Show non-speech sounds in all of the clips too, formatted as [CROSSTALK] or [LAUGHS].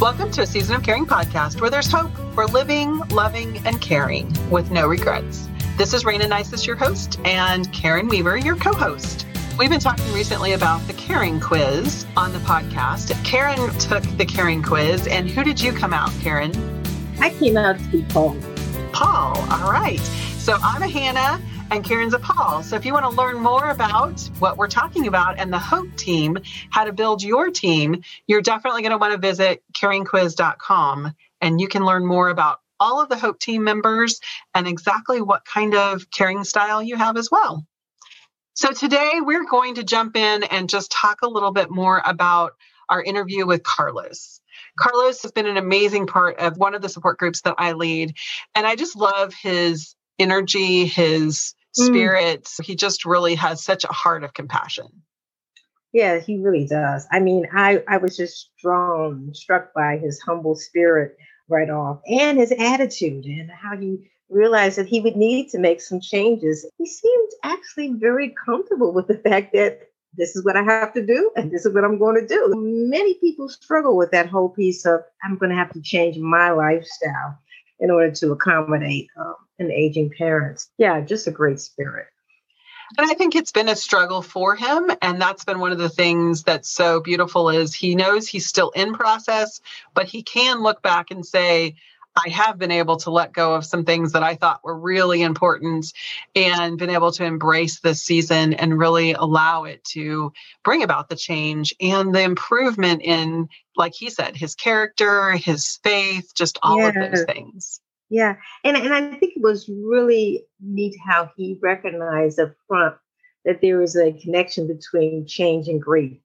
Welcome to a Season of Caring podcast where there's hope for living, loving, and caring with no regrets. This is Rayna Neises, your host, and Karen Weaver, your co host. We've been talking recently about the Caring Quiz on the podcast. Karen took the Caring Quiz, and who did you come out, Karen? I came out to be Paul. Paul, all right. So I'm a Hannah and Karen's a Paul. So if you want to learn more about what we're talking about and the Hope team, how to build your team, you're definitely going to want to visit caringquiz.com and you can learn more about all of the Hope team members and exactly what kind of caring style you have as well. So today we're going to jump in and just talk a little bit more about our interview with Carlos. Carlos has been an amazing part of one of the support groups that I lead. And I just love his energy, his. Spirits. Mm. He just really has such a heart of compassion. Yeah, he really does. I mean, I, I was just drawn, struck by his humble spirit right off and his attitude and how he realized that he would need to make some changes. He seemed actually very comfortable with the fact that this is what I have to do and this is what I'm going to do. Many people struggle with that whole piece of I'm going to have to change my lifestyle in order to accommodate um, an aging parent. Yeah, just a great spirit. And I think it's been a struggle for him. And that's been one of the things that's so beautiful is he knows he's still in process, but he can look back and say, I have been able to let go of some things that I thought were really important and been able to embrace this season and really allow it to bring about the change and the improvement in, like he said, his character, his faith, just all yeah. of those things. Yeah. And, and I think it was really neat how he recognized up front that there was a connection between change and grief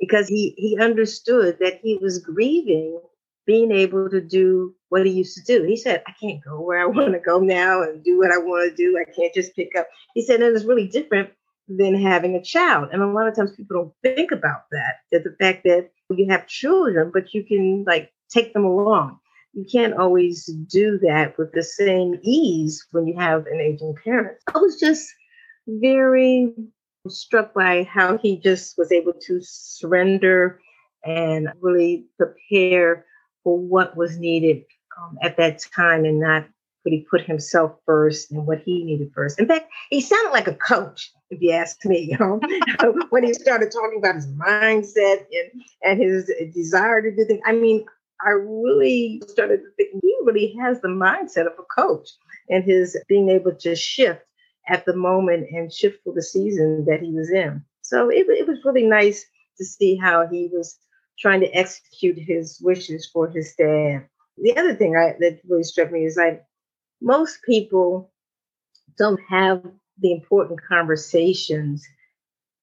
because he, he understood that he was grieving being able to do what he used to do. He said, I can't go where I [LAUGHS] want to go now and do what I want to do. I can't just pick up. He said, and it's really different than having a child. And a lot of times people don't think about that, that the fact that you have children, but you can like take them along. You can't always do that with the same ease when you have an aging parent. I was just very struck by how he just was able to surrender and really prepare for what was needed um, at that time and not could he put himself first and what he needed first. In fact, he sounded like a coach, if you ask me, you know, [LAUGHS] [LAUGHS] when he started talking about his mindset and, and his desire to do things. I mean, I really started to think he really has the mindset of a coach and his being able to shift at the moment and shift for the season that he was in. So it, it was really nice to see how he was trying to execute his wishes for his dad. The other thing I, that really struck me is like most people don't have the important conversations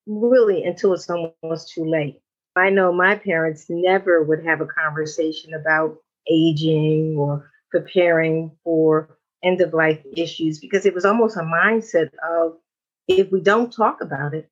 really until it's almost too late. I know my parents never would have a conversation about aging or preparing for end of life issues because it was almost a mindset of if we don't talk about it,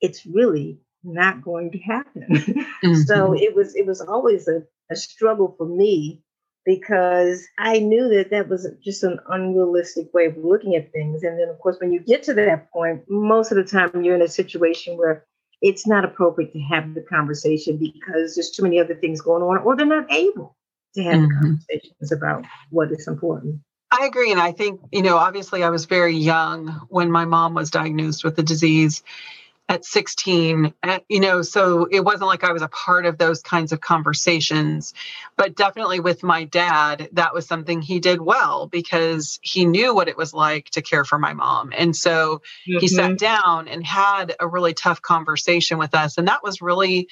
it's really not going to happen. [LAUGHS] Mm-hmm. so it was it was always a, a struggle for me because I knew that that was just an unrealistic way of looking at things. And then, of course, when you get to that point, most of the time you're in a situation where it's not appropriate to have the conversation because there's too many other things going on, or they're not able to have mm-hmm. conversations about what is important. I agree. And I think, you know, obviously I was very young when my mom was diagnosed with the disease at 16 and, you know so it wasn't like i was a part of those kinds of conversations but definitely with my dad that was something he did well because he knew what it was like to care for my mom and so mm-hmm. he sat mm-hmm. down and had a really tough conversation with us and that was really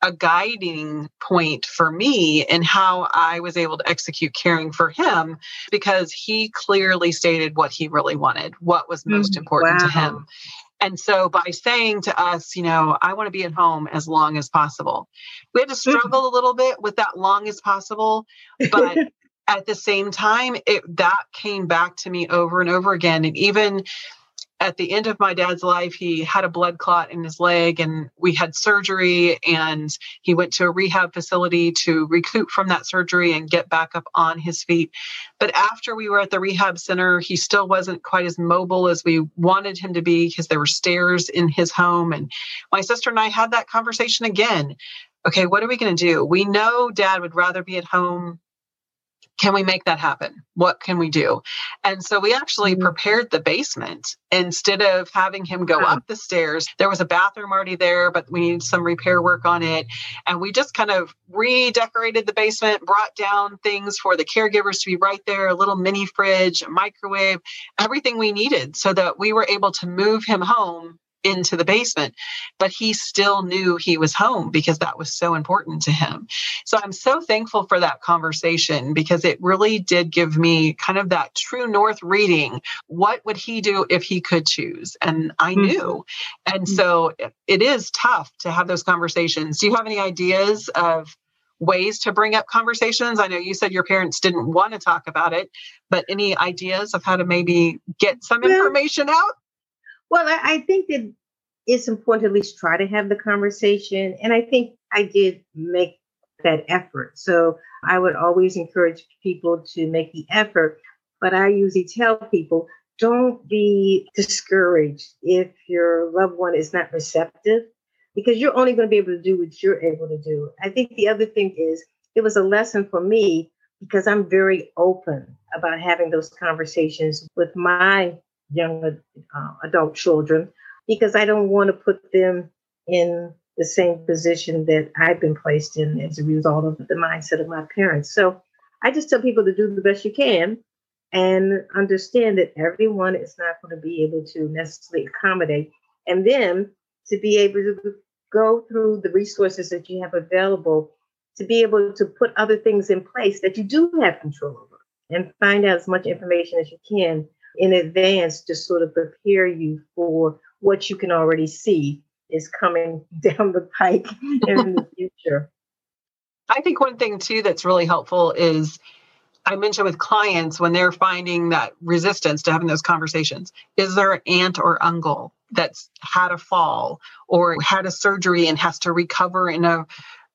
a guiding point for me in how I was able to execute caring for him because he clearly stated what he really wanted, what was most mm, important wow. to him. And so by saying to us, you know, I want to be at home as long as possible, we had to mm-hmm. struggle a little bit with that long as possible. But [LAUGHS] at the same time, it that came back to me over and over again. And even at the end of my dad's life, he had a blood clot in his leg, and we had surgery. And he went to a rehab facility to recoup from that surgery and get back up on his feet. But after we were at the rehab center, he still wasn't quite as mobile as we wanted him to be because there were stairs in his home. And my sister and I had that conversation again. okay, what are we going to do? We know dad would rather be at home can we make that happen? What can we do? And so we actually mm-hmm. prepared the basement instead of having him go up the stairs. There was a bathroom already there, but we needed some repair work on it. And we just kind of redecorated the basement, brought down things for the caregivers to be right there a little mini fridge, a microwave, everything we needed so that we were able to move him home into the basement, but he still knew he was home because that was so important to him. So I'm so thankful for that conversation because it really did give me kind of that true north reading. What would he do if he could choose? And I mm-hmm. knew. And mm-hmm. so it is tough to have those conversations. Do you have any ideas of ways to bring up conversations? I know you said your parents didn't want to talk about it, but any ideas of how to maybe get some information out? Well, I, I think that it's important to at least try to have the conversation. And I think I did make that effort. So I would always encourage people to make the effort. But I usually tell people don't be discouraged if your loved one is not receptive because you're only going to be able to do what you're able to do. I think the other thing is it was a lesson for me because I'm very open about having those conversations with my young uh, adult children because I don't want to put them in the same position that I've been placed in as a result of the mindset of my parents. So I just tell people to do the best you can and understand that everyone is not going to be able to necessarily accommodate. And then to be able to go through the resources that you have available to be able to put other things in place that you do have control over and find out as much information as you can in advance to sort of prepare you for what you can already see is coming [LAUGHS] down the pike in the future. I think one thing too that's really helpful is I mentioned with clients when they're finding that resistance to having those conversations, is there an aunt or uncle that's had a fall or had a surgery and has to recover in a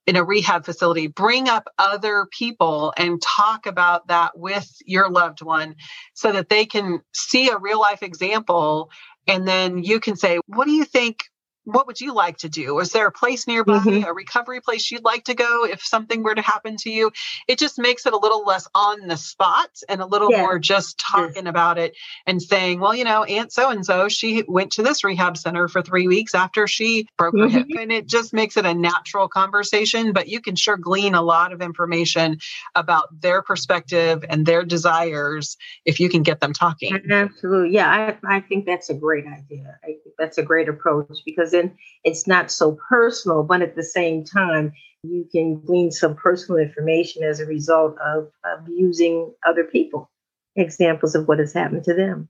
in a rehab facility, bring up other people and talk about that with your loved one so that they can see a real life example. And then you can say, What do you think what would you like to do? Is there a place nearby, mm-hmm. a recovery place you'd like to go if something were to happen to you? It just makes it a little less on the spot and a little yeah. more just talking about it and saying, well, you know, Aunt so and so, she went to this rehab center for three weeks after she broke mm-hmm. her hip. Mm-hmm. And it just makes it a natural conversation, but you can sure glean a lot of information about their perspective and their desires if you can get them talking. Absolutely. Yeah, I, I think that's a great idea. I think that's a great approach because then it's not so personal, but at the same time, you can glean some personal information as a result of, of using other people, examples of what has happened to them.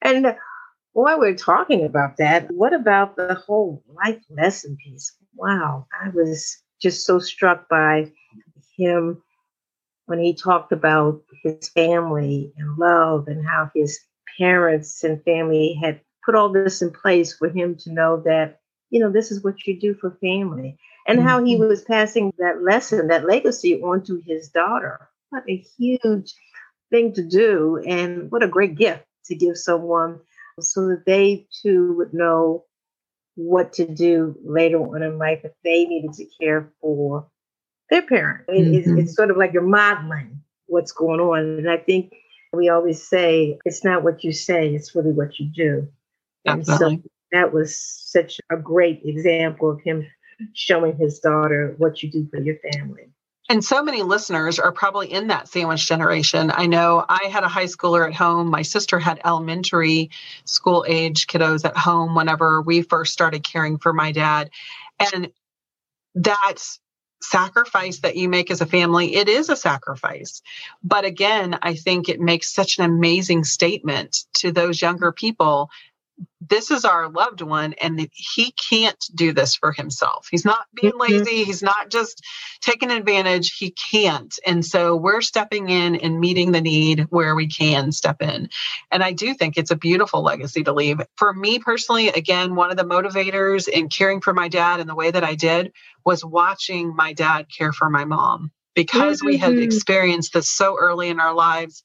And while we're talking about that, what about the whole life lesson piece? Wow, I was just so struck by him when he talked about his family and love and how his parents and family had put all this in place for him to know that, you know, this is what you do for family. And mm-hmm. how he mm-hmm. was passing that lesson, that legacy on to his daughter. What a huge thing to do. And what a great gift to give someone so that they too would know what to do later on in life if they needed to care for their parent. Mm-hmm. It's, it's sort of like you're modeling what's going on. And I think we always say it's not what you say, it's really what you do. And so that was such a great example of him showing his daughter what you do for your family. And so many listeners are probably in that sandwich generation. I know I had a high schooler at home. My sister had elementary school age kiddos at home whenever we first started caring for my dad. And that sacrifice that you make as a family, it is a sacrifice. But again, I think it makes such an amazing statement to those younger people this is our loved one and he can't do this for himself. He's not being mm-hmm. lazy. He's not just taking advantage. He can't. And so we're stepping in and meeting the need where we can step in. And I do think it's a beautiful legacy to leave. For me personally, again, one of the motivators in caring for my dad in the way that I did was watching my dad care for my mom because mm-hmm. we had mm-hmm. experienced this so early in our lives.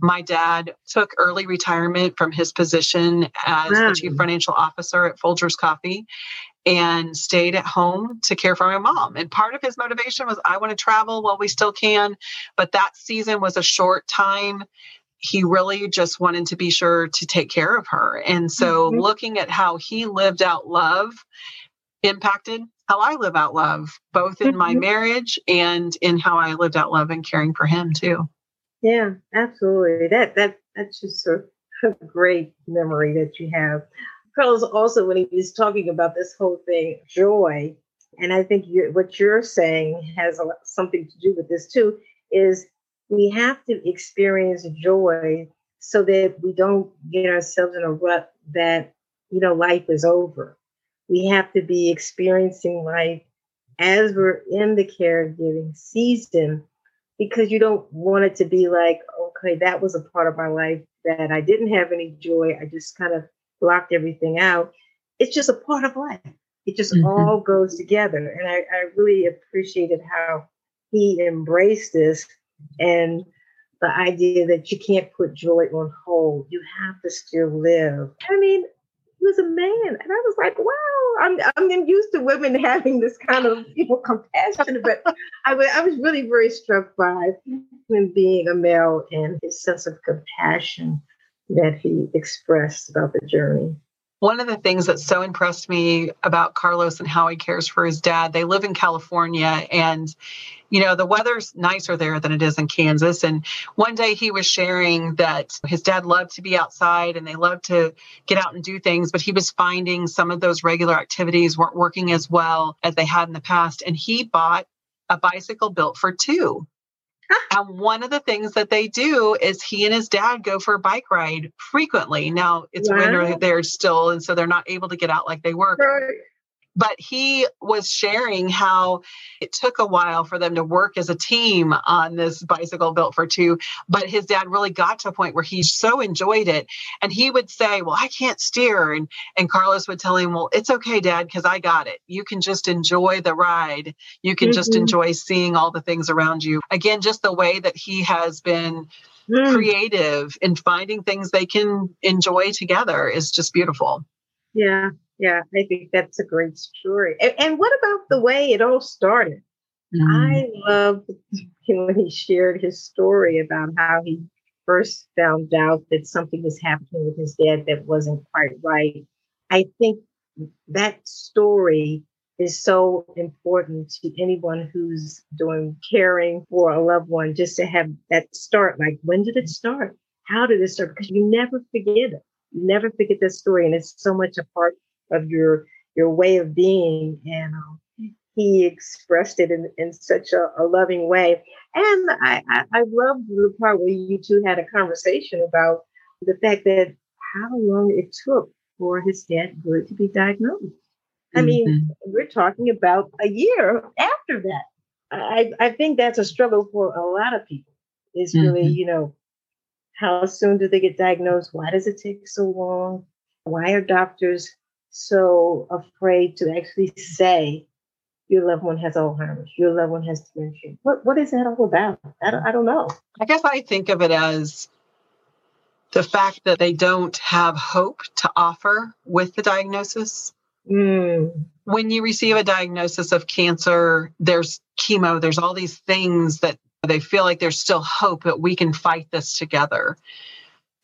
My dad took early retirement from his position as wow. the chief financial officer at Folgers Coffee. and stayed at home to care for my mom. And part of his motivation was, I want to travel while we still can. But that season was a short time. He really just wanted to be sure to take care of her. And so, mm-hmm. looking at how he lived out love impacted how I live out love, both in my mm-hmm. marriage and in how I lived out love and caring for him too. Yeah, absolutely. That that that's just a, [LAUGHS] a great memory that you have. Carlos also when he was talking about this whole thing, joy, and I think you, what you're saying has a, something to do with this too. Is we have to experience joy so that we don't get ourselves in a rut that you know life is over we have to be experiencing life as we're in the caregiving season because you don't want it to be like, okay, that was a part of my life that I didn't have any joy. I just kind of blocked everything out. It's just a part of life. It just mm-hmm. all goes together. And I, I really appreciated how he embraced this and the idea that you can't put joy on hold. You have to still live. I mean, he was a man. And I was like, wow, I'm, I'm used to women having this kind of, you know, compassion. But I, was, I was really very struck by him being a male and his sense of compassion that he expressed about the journey. One of the things that so impressed me about Carlos and how he cares for his dad, they live in California and you know, the weather's nicer there than it is in Kansas. And one day he was sharing that his dad loved to be outside and they loved to get out and do things, but he was finding some of those regular activities weren't working as well as they had in the past. And he bought a bicycle built for two. And one of the things that they do is he and his dad go for a bike ride frequently. Now it's wow. winter there still, and so they're not able to get out like they were. Right but he was sharing how it took a while for them to work as a team on this bicycle built for two but his dad really got to a point where he so enjoyed it. And he would say well i can't steer. And and carlos would tell him well it's okay dad because i got it. You can just enjoy the ride. You can mm-hmm. just enjoy seeing all the things around you. Again just the way that he has been mm. creative in finding things they can enjoy together is just beautiful. Yeah yeah, I think that's a great story. And, and what about the way it all started? Mm. I loved [LAUGHS] when he shared his story about how he first found out that something was happening with his dad that wasn't quite right. I think that story is so important to anyone who's doing caring for a loved one, just to have that start. Like, when did it start? How did it start? Because you never forget it. You never forget that story. And it's so much a part of your your way of being and um, he expressed it in, in such a, a loving way. And I, I i loved the part where you two had a conversation about the fact that how long it took for his dad really to be diagnosed. I mm-hmm. mean we're talking about a year after that. I i think that's a struggle for a lot of people is really mm-hmm. you know how soon do they get diagnosed? Why does it take so long? Why are doctors so afraid to actually say your loved one has Alzheimer's, your loved one has dementia. What what is that all about? I don't, I don't know. I guess I think of it as the fact that they don't have hope to offer with the diagnosis. Mm. When you receive a diagnosis of cancer, there's chemo, there's all these things that they feel like there's still hope that we can fight this together.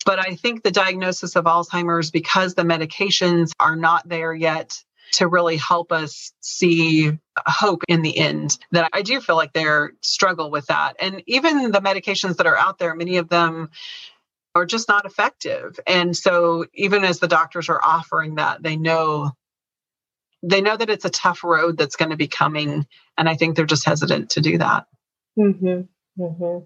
But I think the diagnosis of Alzheimer's, because the medications are not there yet to really help us see hope in the end, that I do feel like they're struggle with that. And even the medications that are out there, many of them are just not effective. And so even as the doctors are offering that, they know they know that it's a tough road that's going to be coming and i think they're just hesitant to do that mm-hmm. Mm-hmm.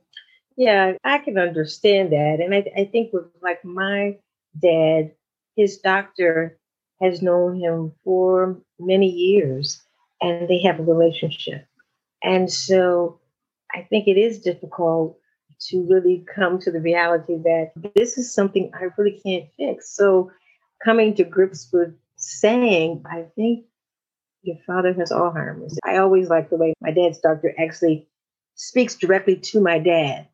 Yeah, I can understand that. And I, I think with like my dad, his doctor has known him for many years and they have a relationship. And so I think it is difficult to really come to the reality that this is something I really can't fix. So coming to grips with saying, I think your father has Alzheimer's. I always like the way my dad's doctor actually speaks directly to my dad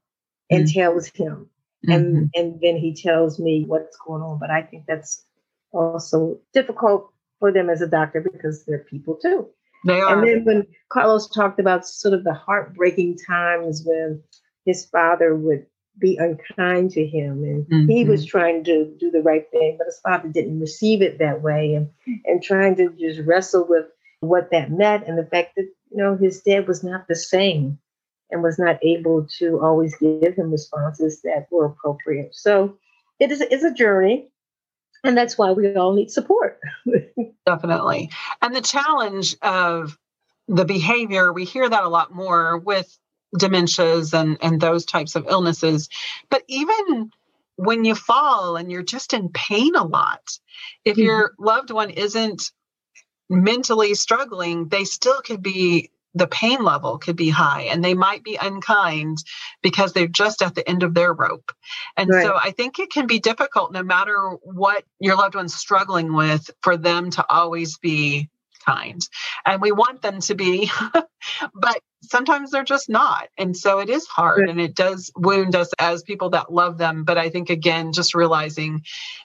and mm-hmm. tells him. And mm-hmm. and then he tells me what's going on. But I think that's also difficult for them as a doctor because they're people too. They are. And then when Carlos talked about sort of the heartbreaking times when his father would be unkind to him and mm-hmm. he was trying to do the right thing but his father didn't receive it that way and and trying to just wrestle with what that meant and the fact that you know his dad was not the same and was not able to always give him responses that were appropriate. So it is it's a journey and that's why we all need support. [LAUGHS] Definitely. And the challenge of the behavior we hear that a lot more with dementias and and those types of illnesses. But even when you fall and you're just in pain a lot if mm-hmm. your loved one isn't mentally struggling they still could be the pain level could be high and they might be unkind because they're just at the end of their rope. And right. so I think it can be difficult no matter what your loved one's struggling with for them to always be kind. And we want them to be, [LAUGHS] but sometimes they're just not. And so it is hard and it does wound us as people that love them. But I think, again, just realizing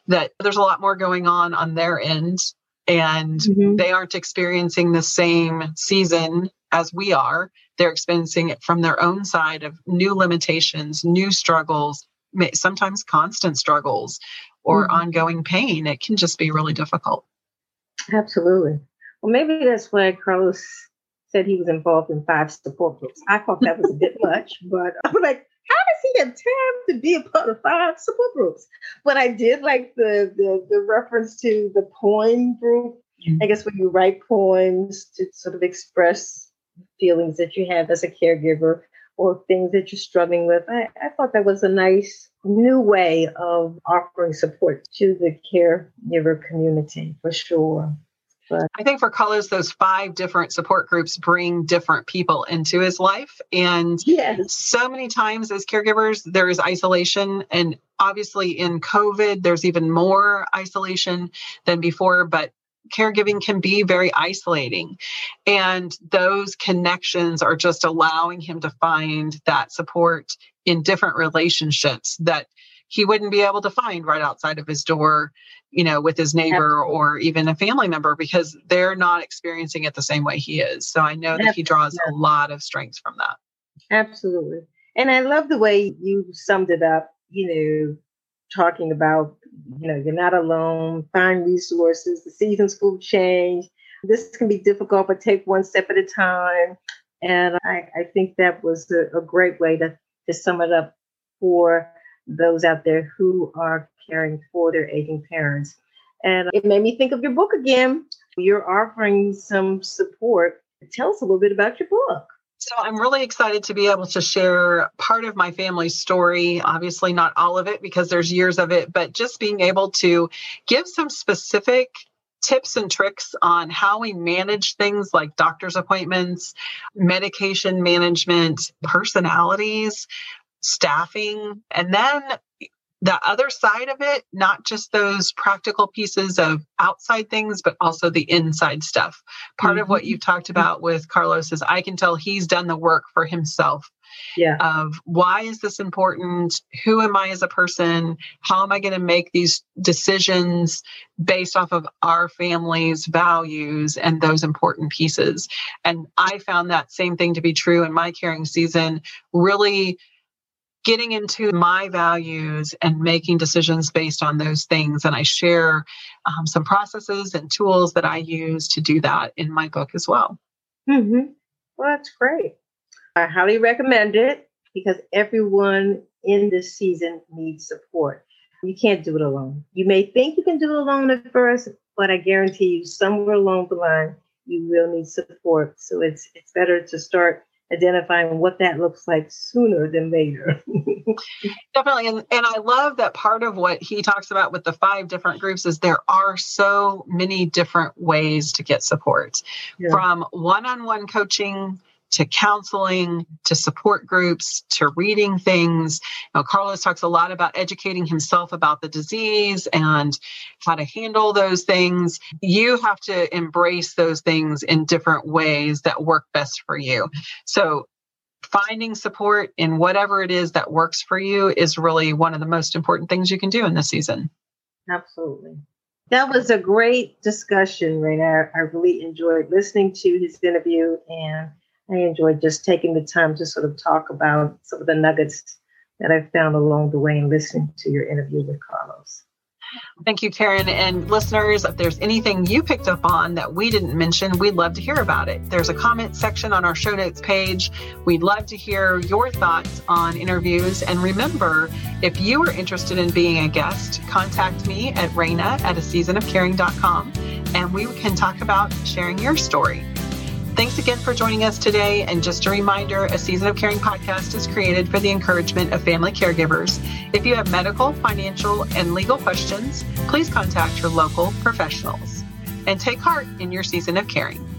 that there's a lot more going on on their end and mm-hmm. they aren't experiencing the same season as we are. They're experiencing it from their own side of new limitations, new struggles, sometimes constant struggles or mm-hmm. ongoing pain. It can just be really difficult. Absolutely. Well, maybe that's why Carlos said he was involved in five support groups. I thought that was a bit much, but I'm like, how does he have time to be a part of five support groups? But I did like the the, the reference to the poem group. Mm-hmm. I guess when you write poems to sort of express feelings that you have as a caregiver or things that you're struggling with, I, I thought that was a nice new way of offering support to the caregiver community for sure. But I think for Carlos, those five different support groups bring different people into his life. And yes. so many times as caregivers, there is isolation. And obviously in COVID, there's even more isolation than before. But caregiving can be very isolating. And those connections are just allowing him to find that support in different relationships that he wouldn't be able to find right outside of his door, you know, with his neighbor or even a family member because they're not experiencing it the same way he is. So I know that he draws a lot of strength from that. Absolutely. And I love the way you summed it up, you know, talking about, you know, you're not alone, find resources, the seasons will change. This can be difficult, but take one step at a time. And I, I think that was a, a great way to, to sum it up for those out there who are caring for their aging parents. And it made me think of your book again. You're offering some support. Tell us a little bit about your book. So I'm really excited to be able to share part of my family's story. Obviously, not all of it because there's years of it, but just being able to give some specific tips and tricks on how we manage things like doctor's appointments, medication management, personalities, staffing, and then the other side of it, not just those practical pieces of outside things, but also the inside stuff. Part mm-hmm. of what mm-hmm. you've talked about with Carlos is I can tell he's done the work for himself. Yeah. Of why is this important? Who am I as a person? How am I going to make these decisions based off of our family's values and those important pieces? And I found that same thing to be true in my caring season, really getting into my values and making decisions based on those things. And I share um, some processes and tools that I use to do that in my book as well. Mm-hmm. Well, that's great. I highly recommend it because everyone in this season needs support. You can't do it alone. You may think you can do it alone at first, but I guarantee you, somewhere along the line, you will need support. So it's it's better to start identifying what that looks like sooner than later. [LAUGHS] Definitely. And, and I love that part of what he talks about with the five different groups is there are so many different ways to get support yeah. from one on one coaching to counseling to support groups to reading things. You know, Carlos talks a lot about educating himself about the disease and how to handle those things. You have to embrace those things in different ways that work best for you. So finding support in whatever it is that works for you is really one of the most important things you can do in this season. Absolutely. That was a great discussion, Rayna. I really enjoyed listening to his interview and I enjoyed just taking the time to sort of talk about some of the nuggets that I found along the way in listening to your interview with Carlos. Thank you, Karen. And listeners, if there's anything you picked up on that we didn't mention, we'd love to hear about it. There's a comment section on our show notes page. We'd love to hear your thoughts on interviews. And remember, if you are interested in being a guest, contact me at Rayna at a seasonofcaring.com and we can talk about sharing your story. Thanks again for joining us today. And just a reminder a Season of Caring podcast is created for the encouragement of family caregivers. If you have medical, financial, and legal questions, please contact your local professionals and take heart in your season of caring.